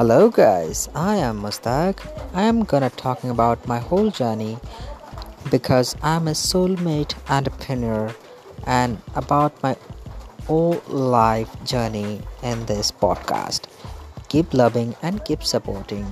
Hello guys, I am Mustaq. I am gonna talking about my whole journey because I'm a soulmate entrepreneur and about my whole life journey in this podcast. Keep loving and keep supporting.